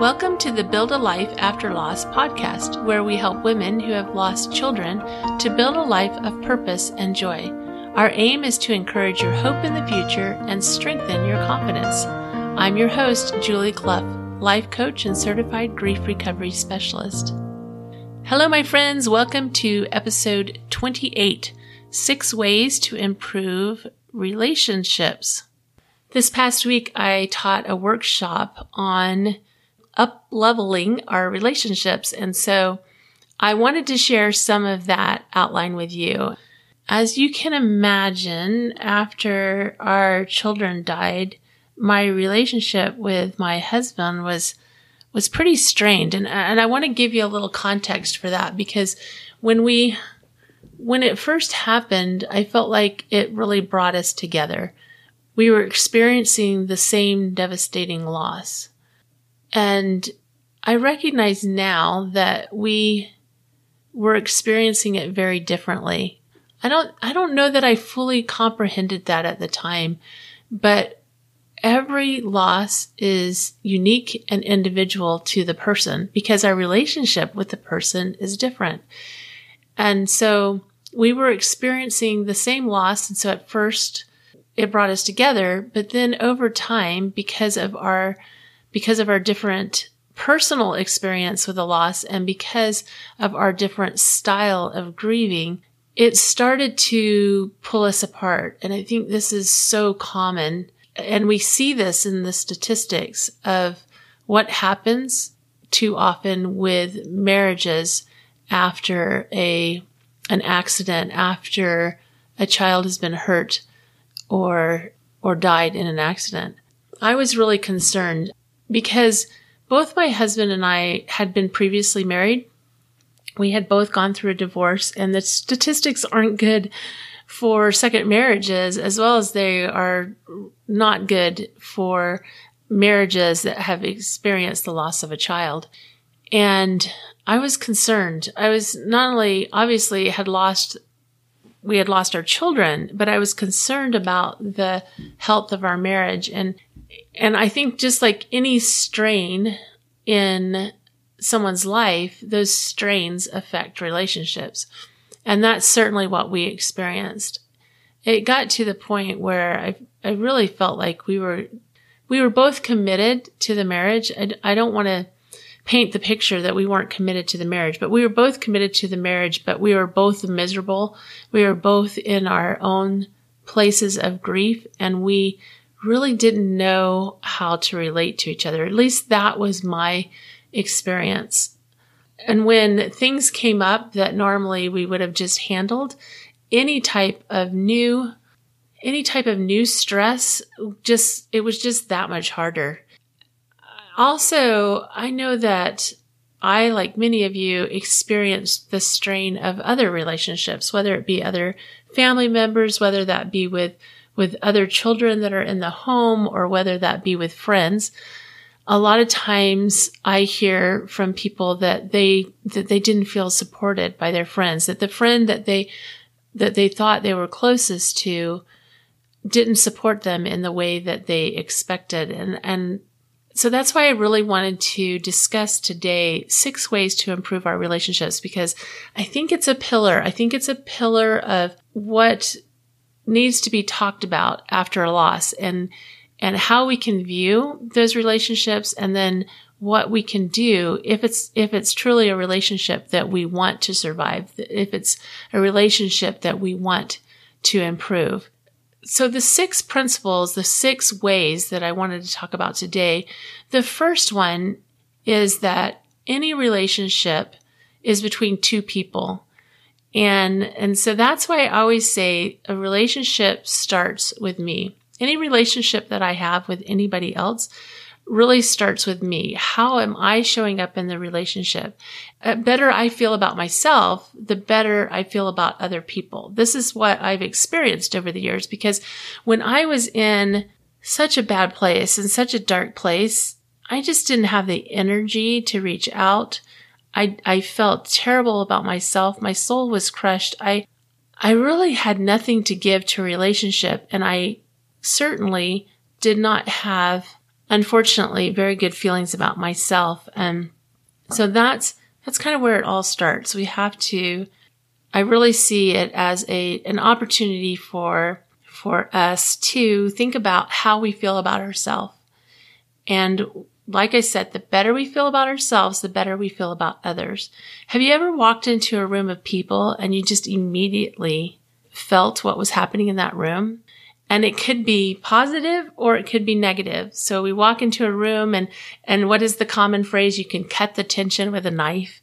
Welcome to the Build a Life After Loss podcast, where we help women who have lost children to build a life of purpose and joy. Our aim is to encourage your hope in the future and strengthen your confidence. I'm your host, Julie Clough, life coach and certified grief recovery specialist. Hello, my friends. Welcome to episode 28 Six Ways to Improve Relationships. This past week, I taught a workshop on up leveling our relationships. And so I wanted to share some of that outline with you. As you can imagine, after our children died, my relationship with my husband was was pretty strained and and I want to give you a little context for that because when we when it first happened, I felt like it really brought us together. We were experiencing the same devastating loss. And I recognize now that we were experiencing it very differently. I don't, I don't know that I fully comprehended that at the time, but every loss is unique and individual to the person because our relationship with the person is different. And so we were experiencing the same loss. And so at first it brought us together, but then over time, because of our because of our different personal experience with the loss and because of our different style of grieving, it started to pull us apart. And I think this is so common. And we see this in the statistics of what happens too often with marriages after a, an accident, after a child has been hurt or, or died in an accident. I was really concerned because both my husband and I had been previously married. We had both gone through a divorce and the statistics aren't good for second marriages as well as they are not good for marriages that have experienced the loss of a child. And I was concerned. I was not only obviously had lost we had lost our children, but I was concerned about the health of our marriage and and I think just like any strain in someone's life, those strains affect relationships. And that's certainly what we experienced. It got to the point where I, I really felt like we were, we were both committed to the marriage. I, I don't want to paint the picture that we weren't committed to the marriage, but we were both committed to the marriage, but we were both miserable. We were both in our own places of grief and we really didn't know how to relate to each other. At least that was my experience. And when things came up that normally we would have just handled, any type of new, any type of new stress, just, it was just that much harder. Also, I know that I, like many of you, experienced the strain of other relationships, whether it be other family members, whether that be with with other children that are in the home or whether that be with friends. A lot of times I hear from people that they, that they didn't feel supported by their friends, that the friend that they, that they thought they were closest to didn't support them in the way that they expected. And, and so that's why I really wanted to discuss today six ways to improve our relationships because I think it's a pillar. I think it's a pillar of what needs to be talked about after a loss and and how we can view those relationships and then what we can do if it's if it's truly a relationship that we want to survive if it's a relationship that we want to improve. So the six principles the six ways that i wanted to talk about today the first one is that any relationship is between two people and, and so that's why I always say a relationship starts with me. Any relationship that I have with anybody else really starts with me. How am I showing up in the relationship? The uh, better I feel about myself, the better I feel about other people. This is what I've experienced over the years because when I was in such a bad place and such a dark place, I just didn't have the energy to reach out I, I felt terrible about myself. My soul was crushed. I, I really had nothing to give to a relationship and I certainly did not have unfortunately, very good feelings about myself. And so that's, that's kind of where it all starts. We have to, I really see it as a, an opportunity for, for us to think about how we feel about ourselves. And like I said, the better we feel about ourselves, the better we feel about others. Have you ever walked into a room of people and you just immediately felt what was happening in that room? And it could be positive or it could be negative. So we walk into a room and, and what is the common phrase? You can cut the tension with a knife.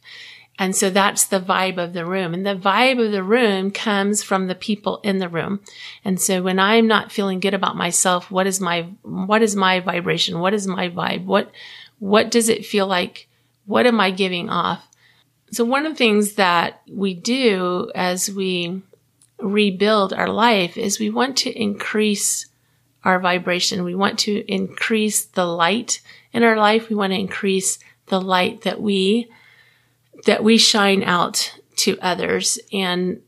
And so that's the vibe of the room. And the vibe of the room comes from the people in the room. And so when I'm not feeling good about myself, what is my, what is my vibration? What is my vibe? What, what does it feel like? What am I giving off? So one of the things that we do as we rebuild our life is we want to increase our vibration. We want to increase the light in our life. We want to increase the light that we that we shine out to others. And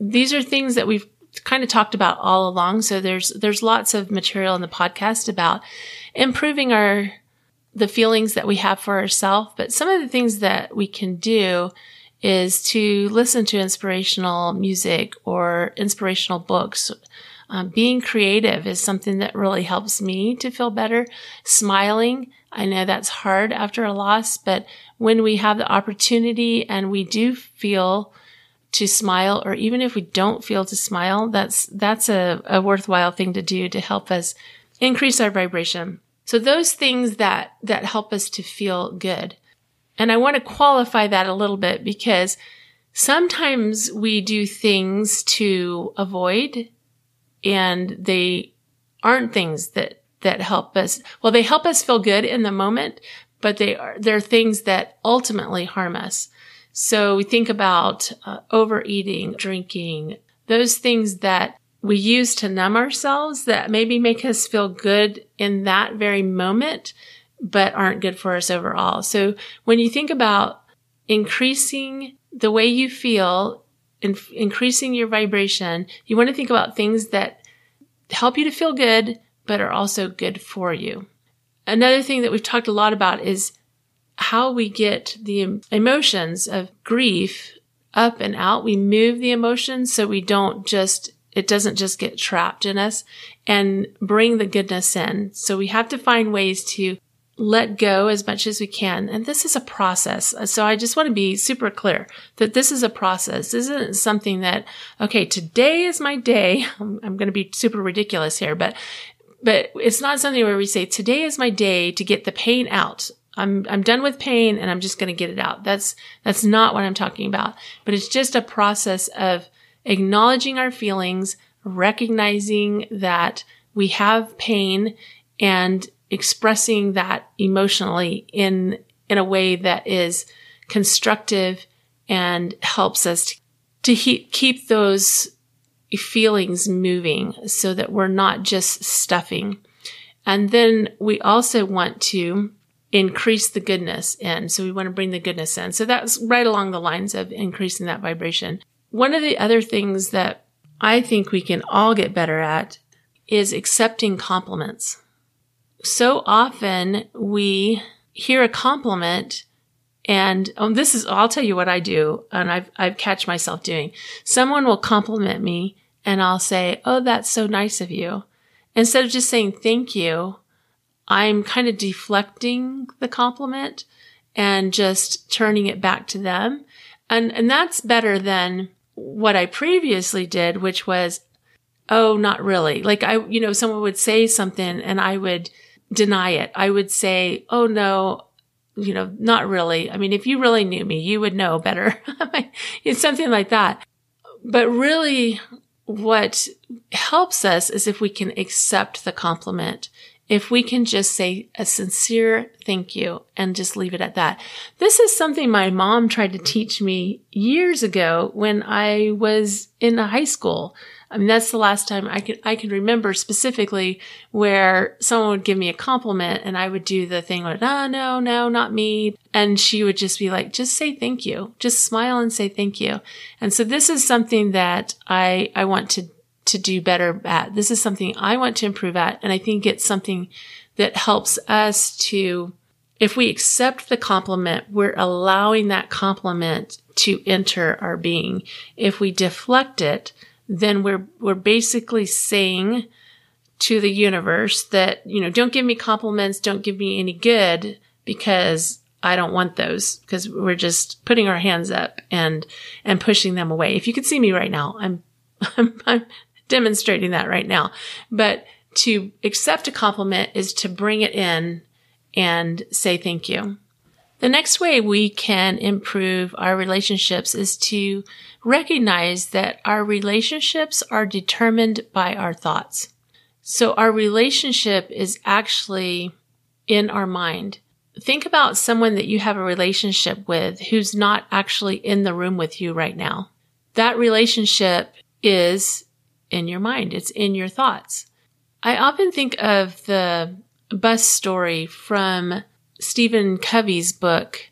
these are things that we've kind of talked about all along. So there's, there's lots of material in the podcast about improving our, the feelings that we have for ourselves. But some of the things that we can do is to listen to inspirational music or inspirational books. Um, being creative is something that really helps me to feel better. Smiling. I know that's hard after a loss, but when we have the opportunity and we do feel to smile, or even if we don't feel to smile, that's, that's a, a worthwhile thing to do to help us increase our vibration. So those things that, that help us to feel good. And I want to qualify that a little bit because sometimes we do things to avoid and they aren't things that, that help us. Well, they help us feel good in the moment, but they are, they're things that ultimately harm us. So we think about uh, overeating, drinking, those things that we use to numb ourselves that maybe make us feel good in that very moment, but aren't good for us overall. So when you think about increasing the way you feel, in, increasing your vibration, you want to think about things that help you to feel good, but are also good for you. Another thing that we've talked a lot about is how we get the emotions of grief up and out. We move the emotions so we don't just, it doesn't just get trapped in us and bring the goodness in. So we have to find ways to let go as much as we can. And this is a process. So I just want to be super clear that this is a process. This isn't something that, okay, today is my day. I'm, I'm going to be super ridiculous here, but but it's not something where we say, today is my day to get the pain out. I'm, I'm done with pain and I'm just going to get it out. That's, that's not what I'm talking about, but it's just a process of acknowledging our feelings, recognizing that we have pain and expressing that emotionally in, in a way that is constructive and helps us to, to he- keep those feelings moving so that we're not just stuffing. And then we also want to increase the goodness in. So we want to bring the goodness in. So that's right along the lines of increasing that vibration. One of the other things that I think we can all get better at is accepting compliments. So often we hear a compliment and um, this is, I'll tell you what I do, and I've, I've catch myself doing. Someone will compliment me, and I'll say, Oh, that's so nice of you. Instead of just saying thank you, I'm kind of deflecting the compliment and just turning it back to them. And, and that's better than what I previously did, which was, Oh, not really. Like I, you know, someone would say something and I would deny it. I would say, Oh no, you know, not really. I mean, if you really knew me, you would know better. it's something like that. But really what helps us is if we can accept the compliment. If we can just say a sincere thank you and just leave it at that. This is something my mom tried to teach me years ago when I was in high school. I mean, that's the last time I can, I can remember specifically where someone would give me a compliment and I would do the thing like, oh, no, no, not me. And she would just be like, just say thank you. Just smile and say thank you. And so this is something that I, I want to, to do better at. This is something I want to improve at. And I think it's something that helps us to, if we accept the compliment, we're allowing that compliment to enter our being. If we deflect it, then we're, we're basically saying to the universe that, you know, don't give me compliments, don't give me any good because I don't want those because we're just putting our hands up and, and pushing them away. If you could see me right now, I'm, I'm, I'm demonstrating that right now. But to accept a compliment is to bring it in and say thank you. The next way we can improve our relationships is to recognize that our relationships are determined by our thoughts. So our relationship is actually in our mind think about someone that you have a relationship with who's not actually in the room with you right now. That relationship is in your mind. It's in your thoughts. I often think of the bus story from Stephen Covey's book,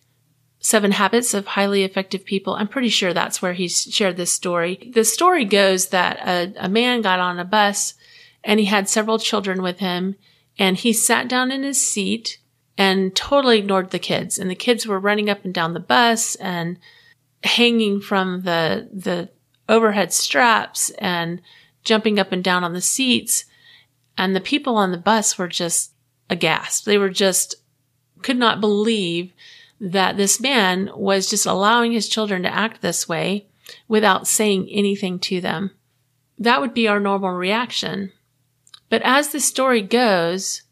Seven Habits of Highly Effective People. I'm pretty sure that's where he shared this story. The story goes that a, a man got on a bus and he had several children with him and he sat down in his seat and totally ignored the kids. And the kids were running up and down the bus and hanging from the, the overhead straps and jumping up and down on the seats. And the people on the bus were just aghast. They were just could not believe that this man was just allowing his children to act this way without saying anything to them. That would be our normal reaction. But as the story goes,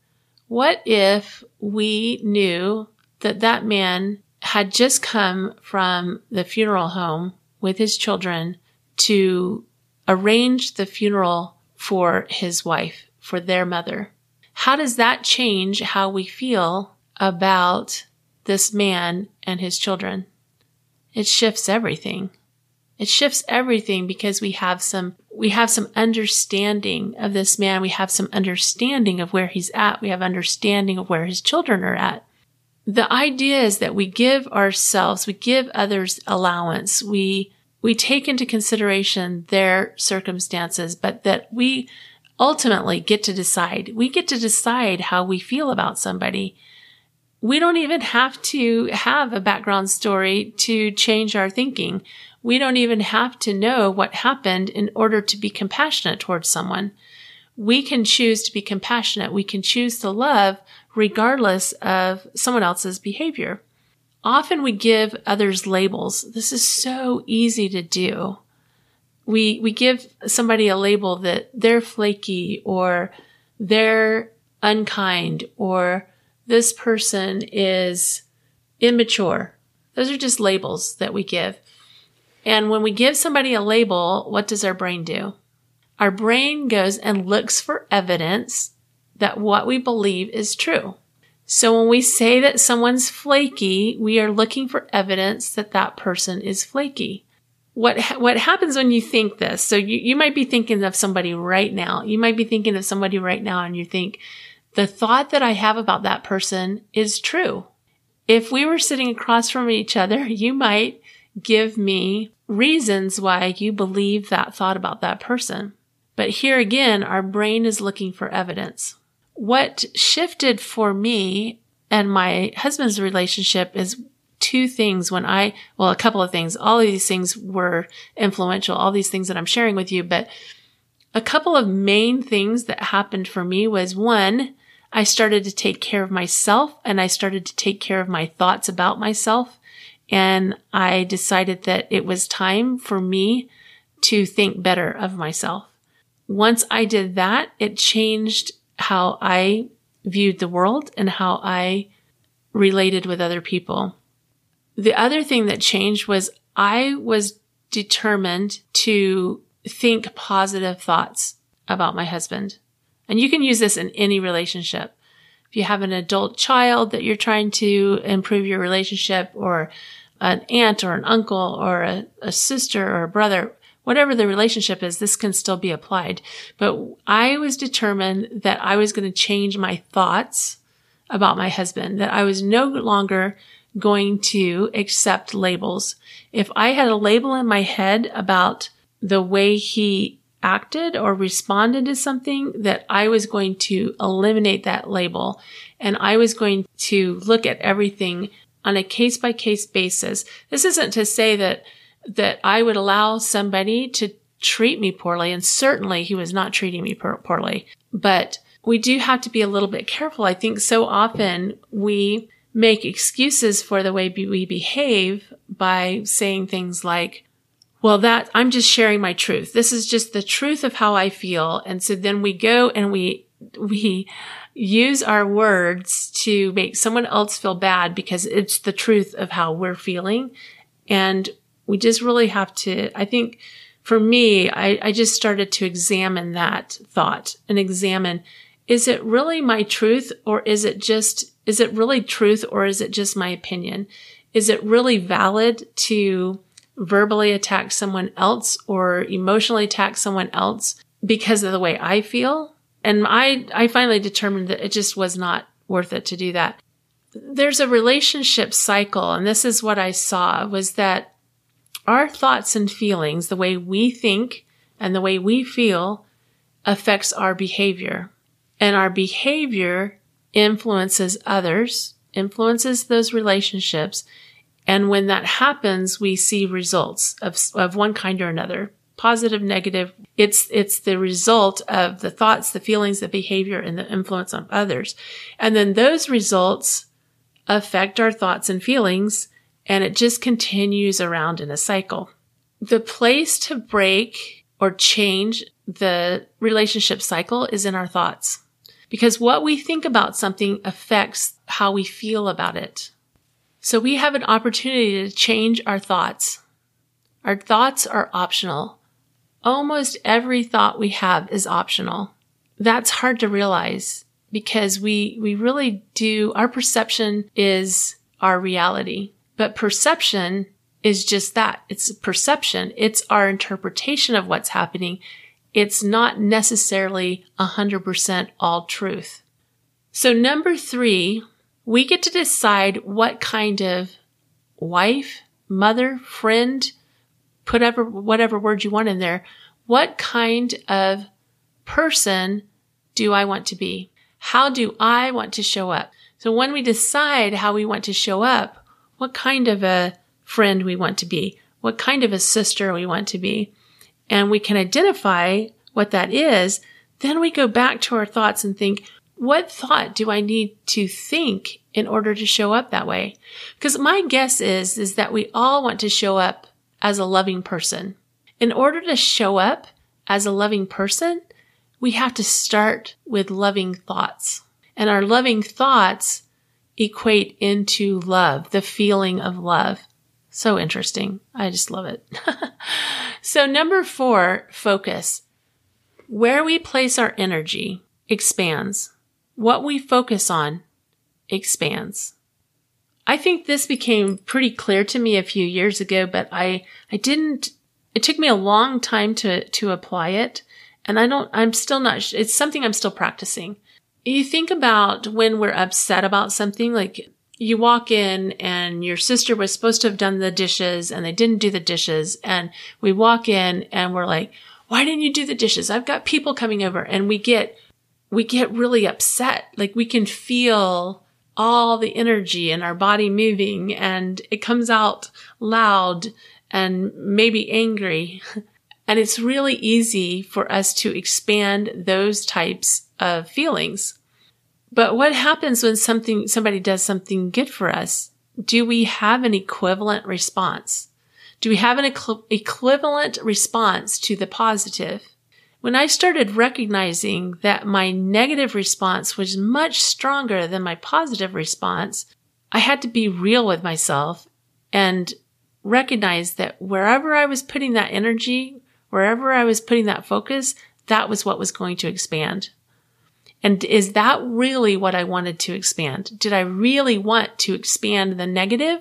what if we knew that that man had just come from the funeral home with his children to arrange the funeral for his wife, for their mother? How does that change how we feel about this man and his children? It shifts everything. It shifts everything because we have some, we have some understanding of this man. We have some understanding of where he's at. We have understanding of where his children are at. The idea is that we give ourselves, we give others allowance. We, we take into consideration their circumstances, but that we ultimately get to decide. We get to decide how we feel about somebody. We don't even have to have a background story to change our thinking. We don't even have to know what happened in order to be compassionate towards someone. We can choose to be compassionate. We can choose to love regardless of someone else's behavior. Often we give others labels. This is so easy to do. We, we give somebody a label that they're flaky or they're unkind or this person is immature. Those are just labels that we give. And when we give somebody a label, what does our brain do? Our brain goes and looks for evidence that what we believe is true. So when we say that someone's flaky, we are looking for evidence that that person is flaky. What, what happens when you think this? So you, you might be thinking of somebody right now. You might be thinking of somebody right now and you think, the thought that I have about that person is true. If we were sitting across from each other, you might give me reasons why you believe that thought about that person. But here again, our brain is looking for evidence. What shifted for me and my husband's relationship is two things when I, well, a couple of things. All of these things were influential, all these things that I'm sharing with you, but a couple of main things that happened for me was one, I started to take care of myself and I started to take care of my thoughts about myself and I decided that it was time for me to think better of myself. Once I did that, it changed how I viewed the world and how I related with other people. The other thing that changed was I was determined to think positive thoughts about my husband. And you can use this in any relationship. If you have an adult child that you're trying to improve your relationship or an aunt or an uncle or a, a sister or a brother, whatever the relationship is, this can still be applied. But I was determined that I was going to change my thoughts about my husband, that I was no longer going to accept labels. If I had a label in my head about the way he acted or responded to something that I was going to eliminate that label and I was going to look at everything on a case by case basis. This isn't to say that, that I would allow somebody to treat me poorly. And certainly he was not treating me poorly, but we do have to be a little bit careful. I think so often we make excuses for the way we behave by saying things like, well, that I'm just sharing my truth. This is just the truth of how I feel. And so then we go and we, we use our words to make someone else feel bad because it's the truth of how we're feeling. And we just really have to, I think for me, I, I just started to examine that thought and examine, is it really my truth or is it just, is it really truth or is it just my opinion? Is it really valid to verbally attack someone else or emotionally attack someone else because of the way I feel. And I, I finally determined that it just was not worth it to do that. There's a relationship cycle. And this is what I saw was that our thoughts and feelings, the way we think and the way we feel affects our behavior and our behavior influences others, influences those relationships and when that happens, we see results of, of one kind or another. Positive, negative. It's, it's the result of the thoughts, the feelings, the behavior, and the influence on others. And then those results affect our thoughts and feelings, and it just continues around in a cycle. The place to break or change the relationship cycle is in our thoughts. Because what we think about something affects how we feel about it. So we have an opportunity to change our thoughts. Our thoughts are optional. Almost every thought we have is optional. That's hard to realize because we, we really do, our perception is our reality, but perception is just that. It's perception. It's our interpretation of what's happening. It's not necessarily 100% all truth. So number three, we get to decide what kind of wife, mother, friend, put ever, whatever word you want in there. What kind of person do I want to be? How do I want to show up? So when we decide how we want to show up, what kind of a friend we want to be, what kind of a sister we want to be, and we can identify what that is, then we go back to our thoughts and think, what thought do I need to think in order to show up that way? Because my guess is, is that we all want to show up as a loving person. In order to show up as a loving person, we have to start with loving thoughts. And our loving thoughts equate into love, the feeling of love. So interesting. I just love it. so number four, focus. Where we place our energy expands what we focus on expands. I think this became pretty clear to me a few years ago, but I, I didn't, it took me a long time to, to apply it. And I don't, I'm still not, it's something I'm still practicing. You think about when we're upset about something, like you walk in and your sister was supposed to have done the dishes and they didn't do the dishes. And we walk in and we're like, why didn't you do the dishes? I've got people coming over and we get we get really upset. Like we can feel all the energy in our body moving and it comes out loud and maybe angry. And it's really easy for us to expand those types of feelings. But what happens when something, somebody does something good for us? Do we have an equivalent response? Do we have an equ- equivalent response to the positive? When I started recognizing that my negative response was much stronger than my positive response, I had to be real with myself and recognize that wherever I was putting that energy, wherever I was putting that focus, that was what was going to expand. And is that really what I wanted to expand? Did I really want to expand the negative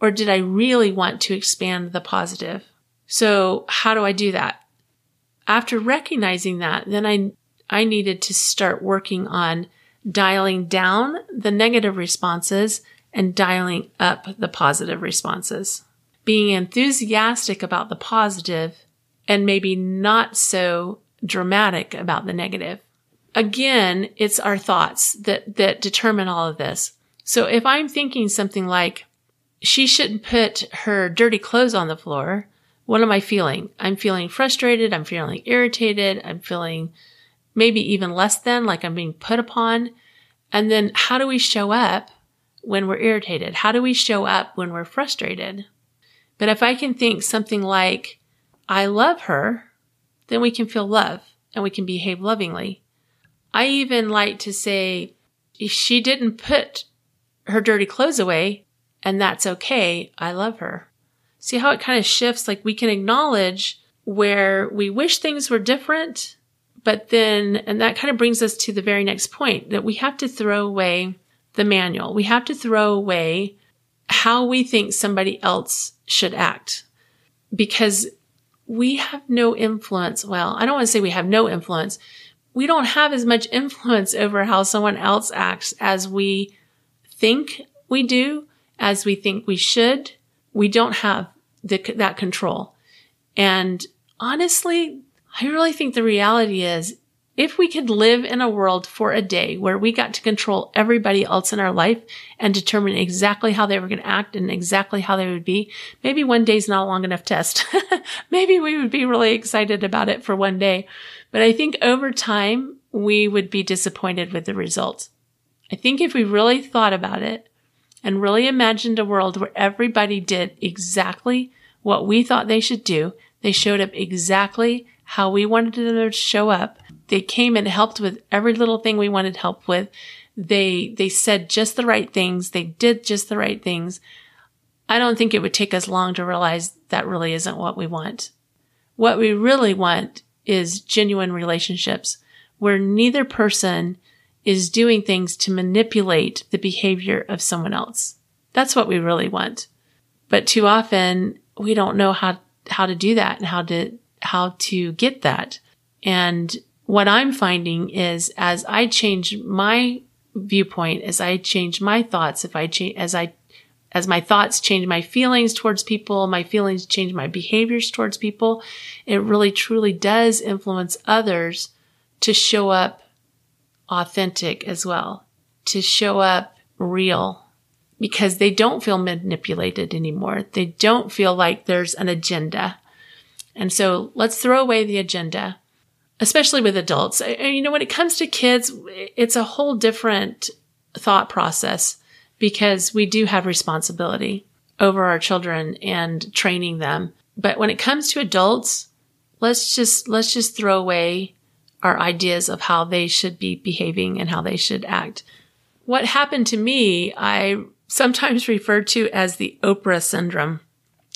or did I really want to expand the positive? So how do I do that? After recognizing that, then I, I needed to start working on dialing down the negative responses and dialing up the positive responses. Being enthusiastic about the positive and maybe not so dramatic about the negative. Again, it's our thoughts that, that determine all of this. So if I'm thinking something like, she shouldn't put her dirty clothes on the floor, what am I feeling? I'm feeling frustrated. I'm feeling irritated. I'm feeling maybe even less than like I'm being put upon. And then how do we show up when we're irritated? How do we show up when we're frustrated? But if I can think something like, I love her, then we can feel love and we can behave lovingly. I even like to say, she didn't put her dirty clothes away and that's okay, I love her. See how it kind of shifts? Like we can acknowledge where we wish things were different, but then, and that kind of brings us to the very next point that we have to throw away the manual. We have to throw away how we think somebody else should act because we have no influence. Well, I don't want to say we have no influence. We don't have as much influence over how someone else acts as we think we do, as we think we should. We don't have the, that control. And honestly, I really think the reality is if we could live in a world for a day where we got to control everybody else in our life and determine exactly how they were going to act and exactly how they would be, maybe one day's not a long enough test. maybe we would be really excited about it for one day. But I think over time, we would be disappointed with the results. I think if we really thought about it and really imagined a world where everybody did exactly what we thought they should do, they showed up exactly how we wanted them to show up, they came and helped with every little thing we wanted help with. They, they said just the right things. They did just the right things. I don't think it would take us long to realize that really isn't what we want. What we really want is genuine relationships where neither person is doing things to manipulate the behavior of someone else. That's what we really want. But too often we don't know how, how to do that and how to, how to get that. And what I'm finding is as I change my viewpoint, as I change my thoughts, if I change, as I, as my thoughts change my feelings towards people, my feelings change my behaviors towards people, it really truly does influence others to show up authentic as well, to show up real because they don't feel manipulated anymore. They don't feel like there's an agenda. And so let's throw away the agenda especially with adults. And You know, when it comes to kids, it's a whole different thought process because we do have responsibility over our children and training them. But when it comes to adults, let's just, let's just throw away our ideas of how they should be behaving and how they should act. What happened to me, I sometimes refer to as the Oprah syndrome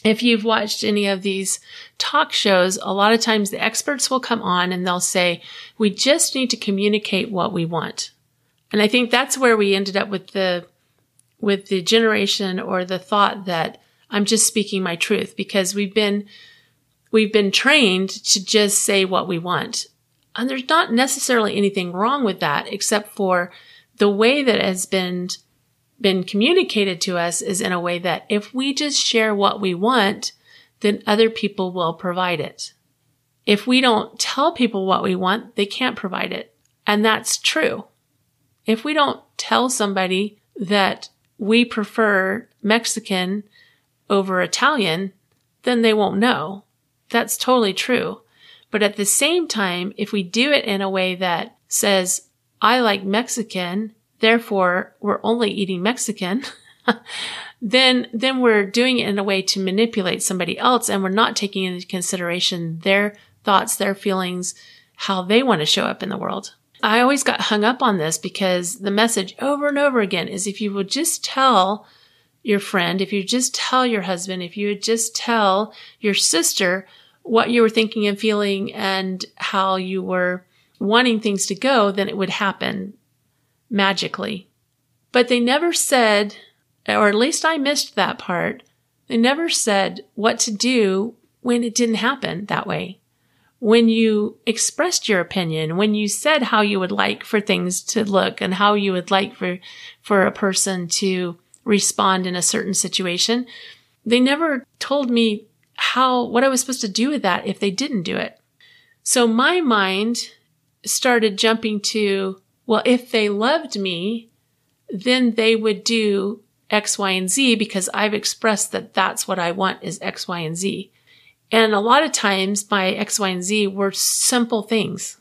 if you've watched any of these talk shows, a lot of times the experts will come on and they'll say, we just need to communicate what we want. And I think that's where we ended up with the, with the generation or the thought that I'm just speaking my truth because we've been, we've been trained to just say what we want. And there's not necessarily anything wrong with that except for the way that has been been communicated to us is in a way that if we just share what we want, then other people will provide it. If we don't tell people what we want, they can't provide it. And that's true. If we don't tell somebody that we prefer Mexican over Italian, then they won't know. That's totally true. But at the same time, if we do it in a way that says, I like Mexican therefore we're only eating Mexican, then, then we're doing it in a way to manipulate somebody else and we're not taking into consideration their thoughts, their feelings, how they want to show up in the world. I always got hung up on this because the message over and over again is if you would just tell your friend, if you just tell your husband, if you would just tell your sister what you were thinking and feeling and how you were wanting things to go, then it would happen magically. But they never said, or at least I missed that part. They never said what to do when it didn't happen that way. When you expressed your opinion, when you said how you would like for things to look and how you would like for, for a person to respond in a certain situation, they never told me how, what I was supposed to do with that if they didn't do it. So my mind started jumping to, well, if they loved me, then they would do X, Y, and Z because I've expressed that that's what I want is X, Y, and Z. And a lot of times my X, Y, and Z were simple things.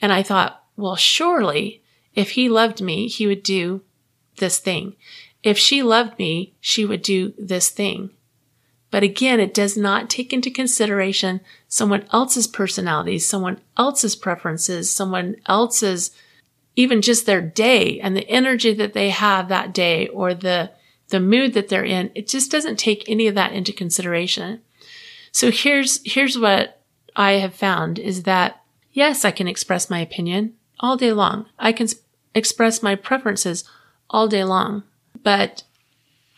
And I thought, well, surely if he loved me, he would do this thing. If she loved me, she would do this thing. But again, it does not take into consideration someone else's personality, someone else's preferences, someone else's, even just their day and the energy that they have that day or the, the mood that they're in. It just doesn't take any of that into consideration. So here's, here's what I have found is that yes, I can express my opinion all day long. I can express my preferences all day long, but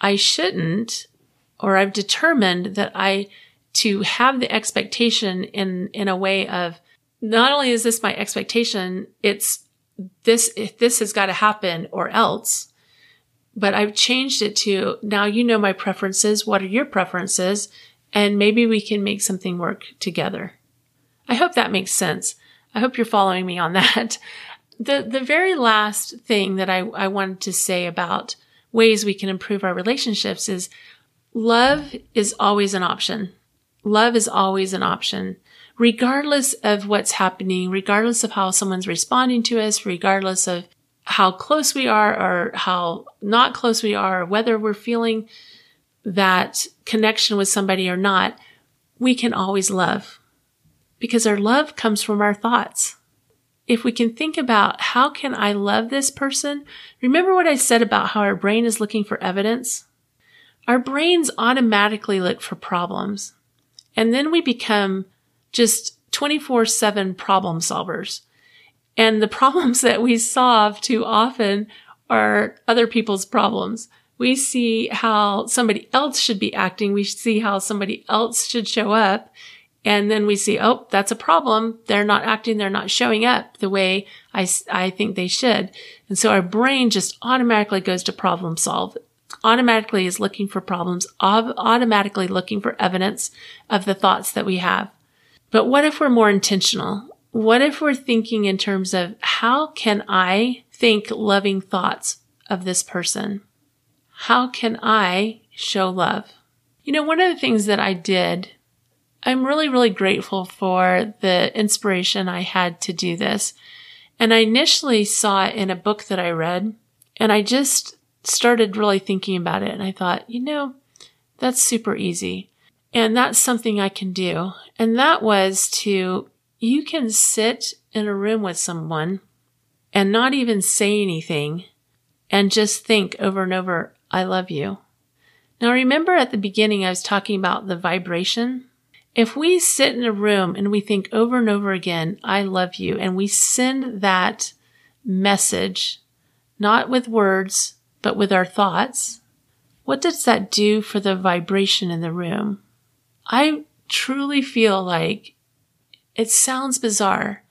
I shouldn't, or I've determined that I, to have the expectation in, in a way of not only is this my expectation, it's this, if this has got to happen or else, but I've changed it to now you know my preferences. What are your preferences? And maybe we can make something work together. I hope that makes sense. I hope you're following me on that. The, the very last thing that I, I wanted to say about ways we can improve our relationships is love is always an option. Love is always an option, regardless of what's happening, regardless of how someone's responding to us, regardless of how close we are or how not close we are, or whether we're feeling that connection with somebody or not, we can always love because our love comes from our thoughts. If we can think about how can I love this person? Remember what I said about how our brain is looking for evidence? Our brains automatically look for problems. And then we become just 24 7 problem solvers. And the problems that we solve too often are other people's problems. We see how somebody else should be acting. We see how somebody else should show up. And then we see, oh, that's a problem. They're not acting. They're not showing up the way I, I think they should. And so our brain just automatically goes to problem solve, automatically is looking for problems, automatically looking for evidence of the thoughts that we have. But what if we're more intentional? What if we're thinking in terms of how can I think loving thoughts of this person? How can I show love? You know, one of the things that I did I'm really, really grateful for the inspiration I had to do this. And I initially saw it in a book that I read and I just started really thinking about it. And I thought, you know, that's super easy. And that's something I can do. And that was to, you can sit in a room with someone and not even say anything and just think over and over, I love you. Now remember at the beginning, I was talking about the vibration if we sit in a room and we think over and over again, I love you, and we send that message, not with words, but with our thoughts, what does that do for the vibration in the room? I truly feel like it sounds bizarre,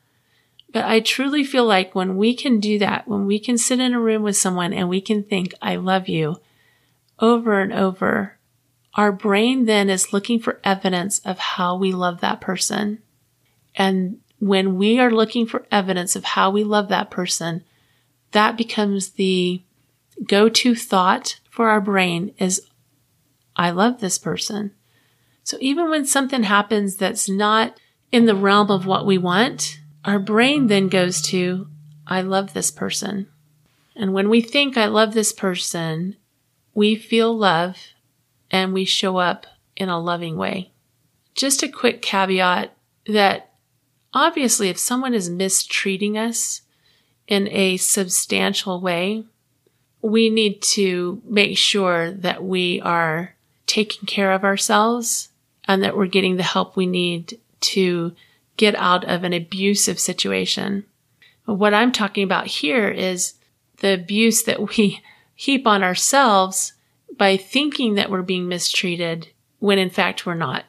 but I truly feel like when we can do that, when we can sit in a room with someone and we can think, I love you over and over, our brain then is looking for evidence of how we love that person. And when we are looking for evidence of how we love that person, that becomes the go-to thought for our brain is, I love this person. So even when something happens that's not in the realm of what we want, our brain then goes to, I love this person. And when we think I love this person, we feel love and we show up in a loving way. Just a quick caveat that obviously if someone is mistreating us in a substantial way, we need to make sure that we are taking care of ourselves and that we're getting the help we need to get out of an abusive situation. What I'm talking about here is the abuse that we heap on ourselves by thinking that we're being mistreated when in fact we're not.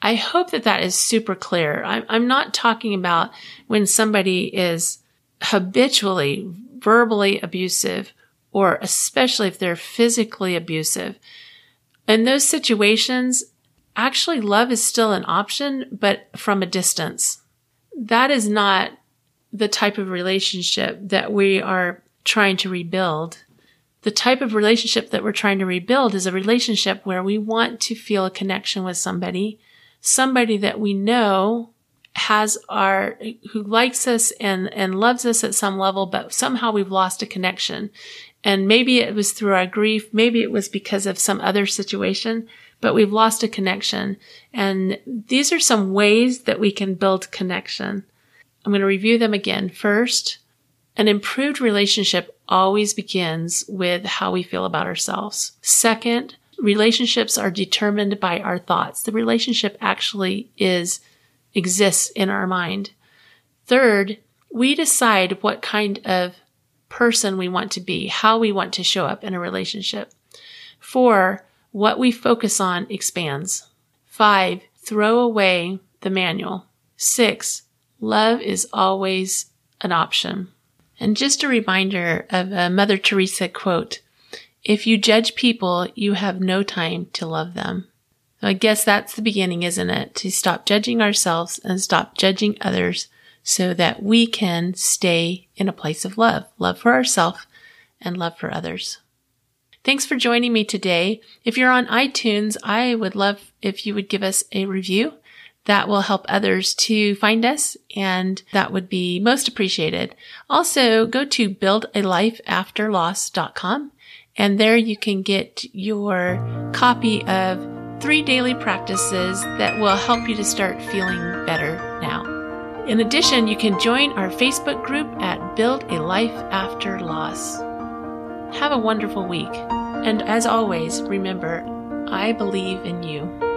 I hope that that is super clear. I'm, I'm not talking about when somebody is habitually verbally abusive or especially if they're physically abusive. In those situations, actually love is still an option, but from a distance. That is not the type of relationship that we are trying to rebuild. The type of relationship that we're trying to rebuild is a relationship where we want to feel a connection with somebody, somebody that we know has our, who likes us and, and loves us at some level, but somehow we've lost a connection. And maybe it was through our grief. Maybe it was because of some other situation, but we've lost a connection. And these are some ways that we can build connection. I'm going to review them again. First, an improved relationship always begins with how we feel about ourselves. Second, relationships are determined by our thoughts. The relationship actually is, exists in our mind. Third, we decide what kind of person we want to be, how we want to show up in a relationship. Four, what we focus on expands. Five, throw away the manual. Six, love is always an option. And just a reminder of a Mother Teresa quote If you judge people, you have no time to love them. I guess that's the beginning, isn't it? To stop judging ourselves and stop judging others so that we can stay in a place of love, love for ourselves and love for others. Thanks for joining me today. If you're on iTunes, I would love if you would give us a review. That will help others to find us and that would be most appreciated. Also go to buildalifeafterloss.com and there you can get your copy of three daily practices that will help you to start feeling better now. In addition, you can join our Facebook group at Build a Life After Loss. Have a wonderful week. And as always, remember, I believe in you.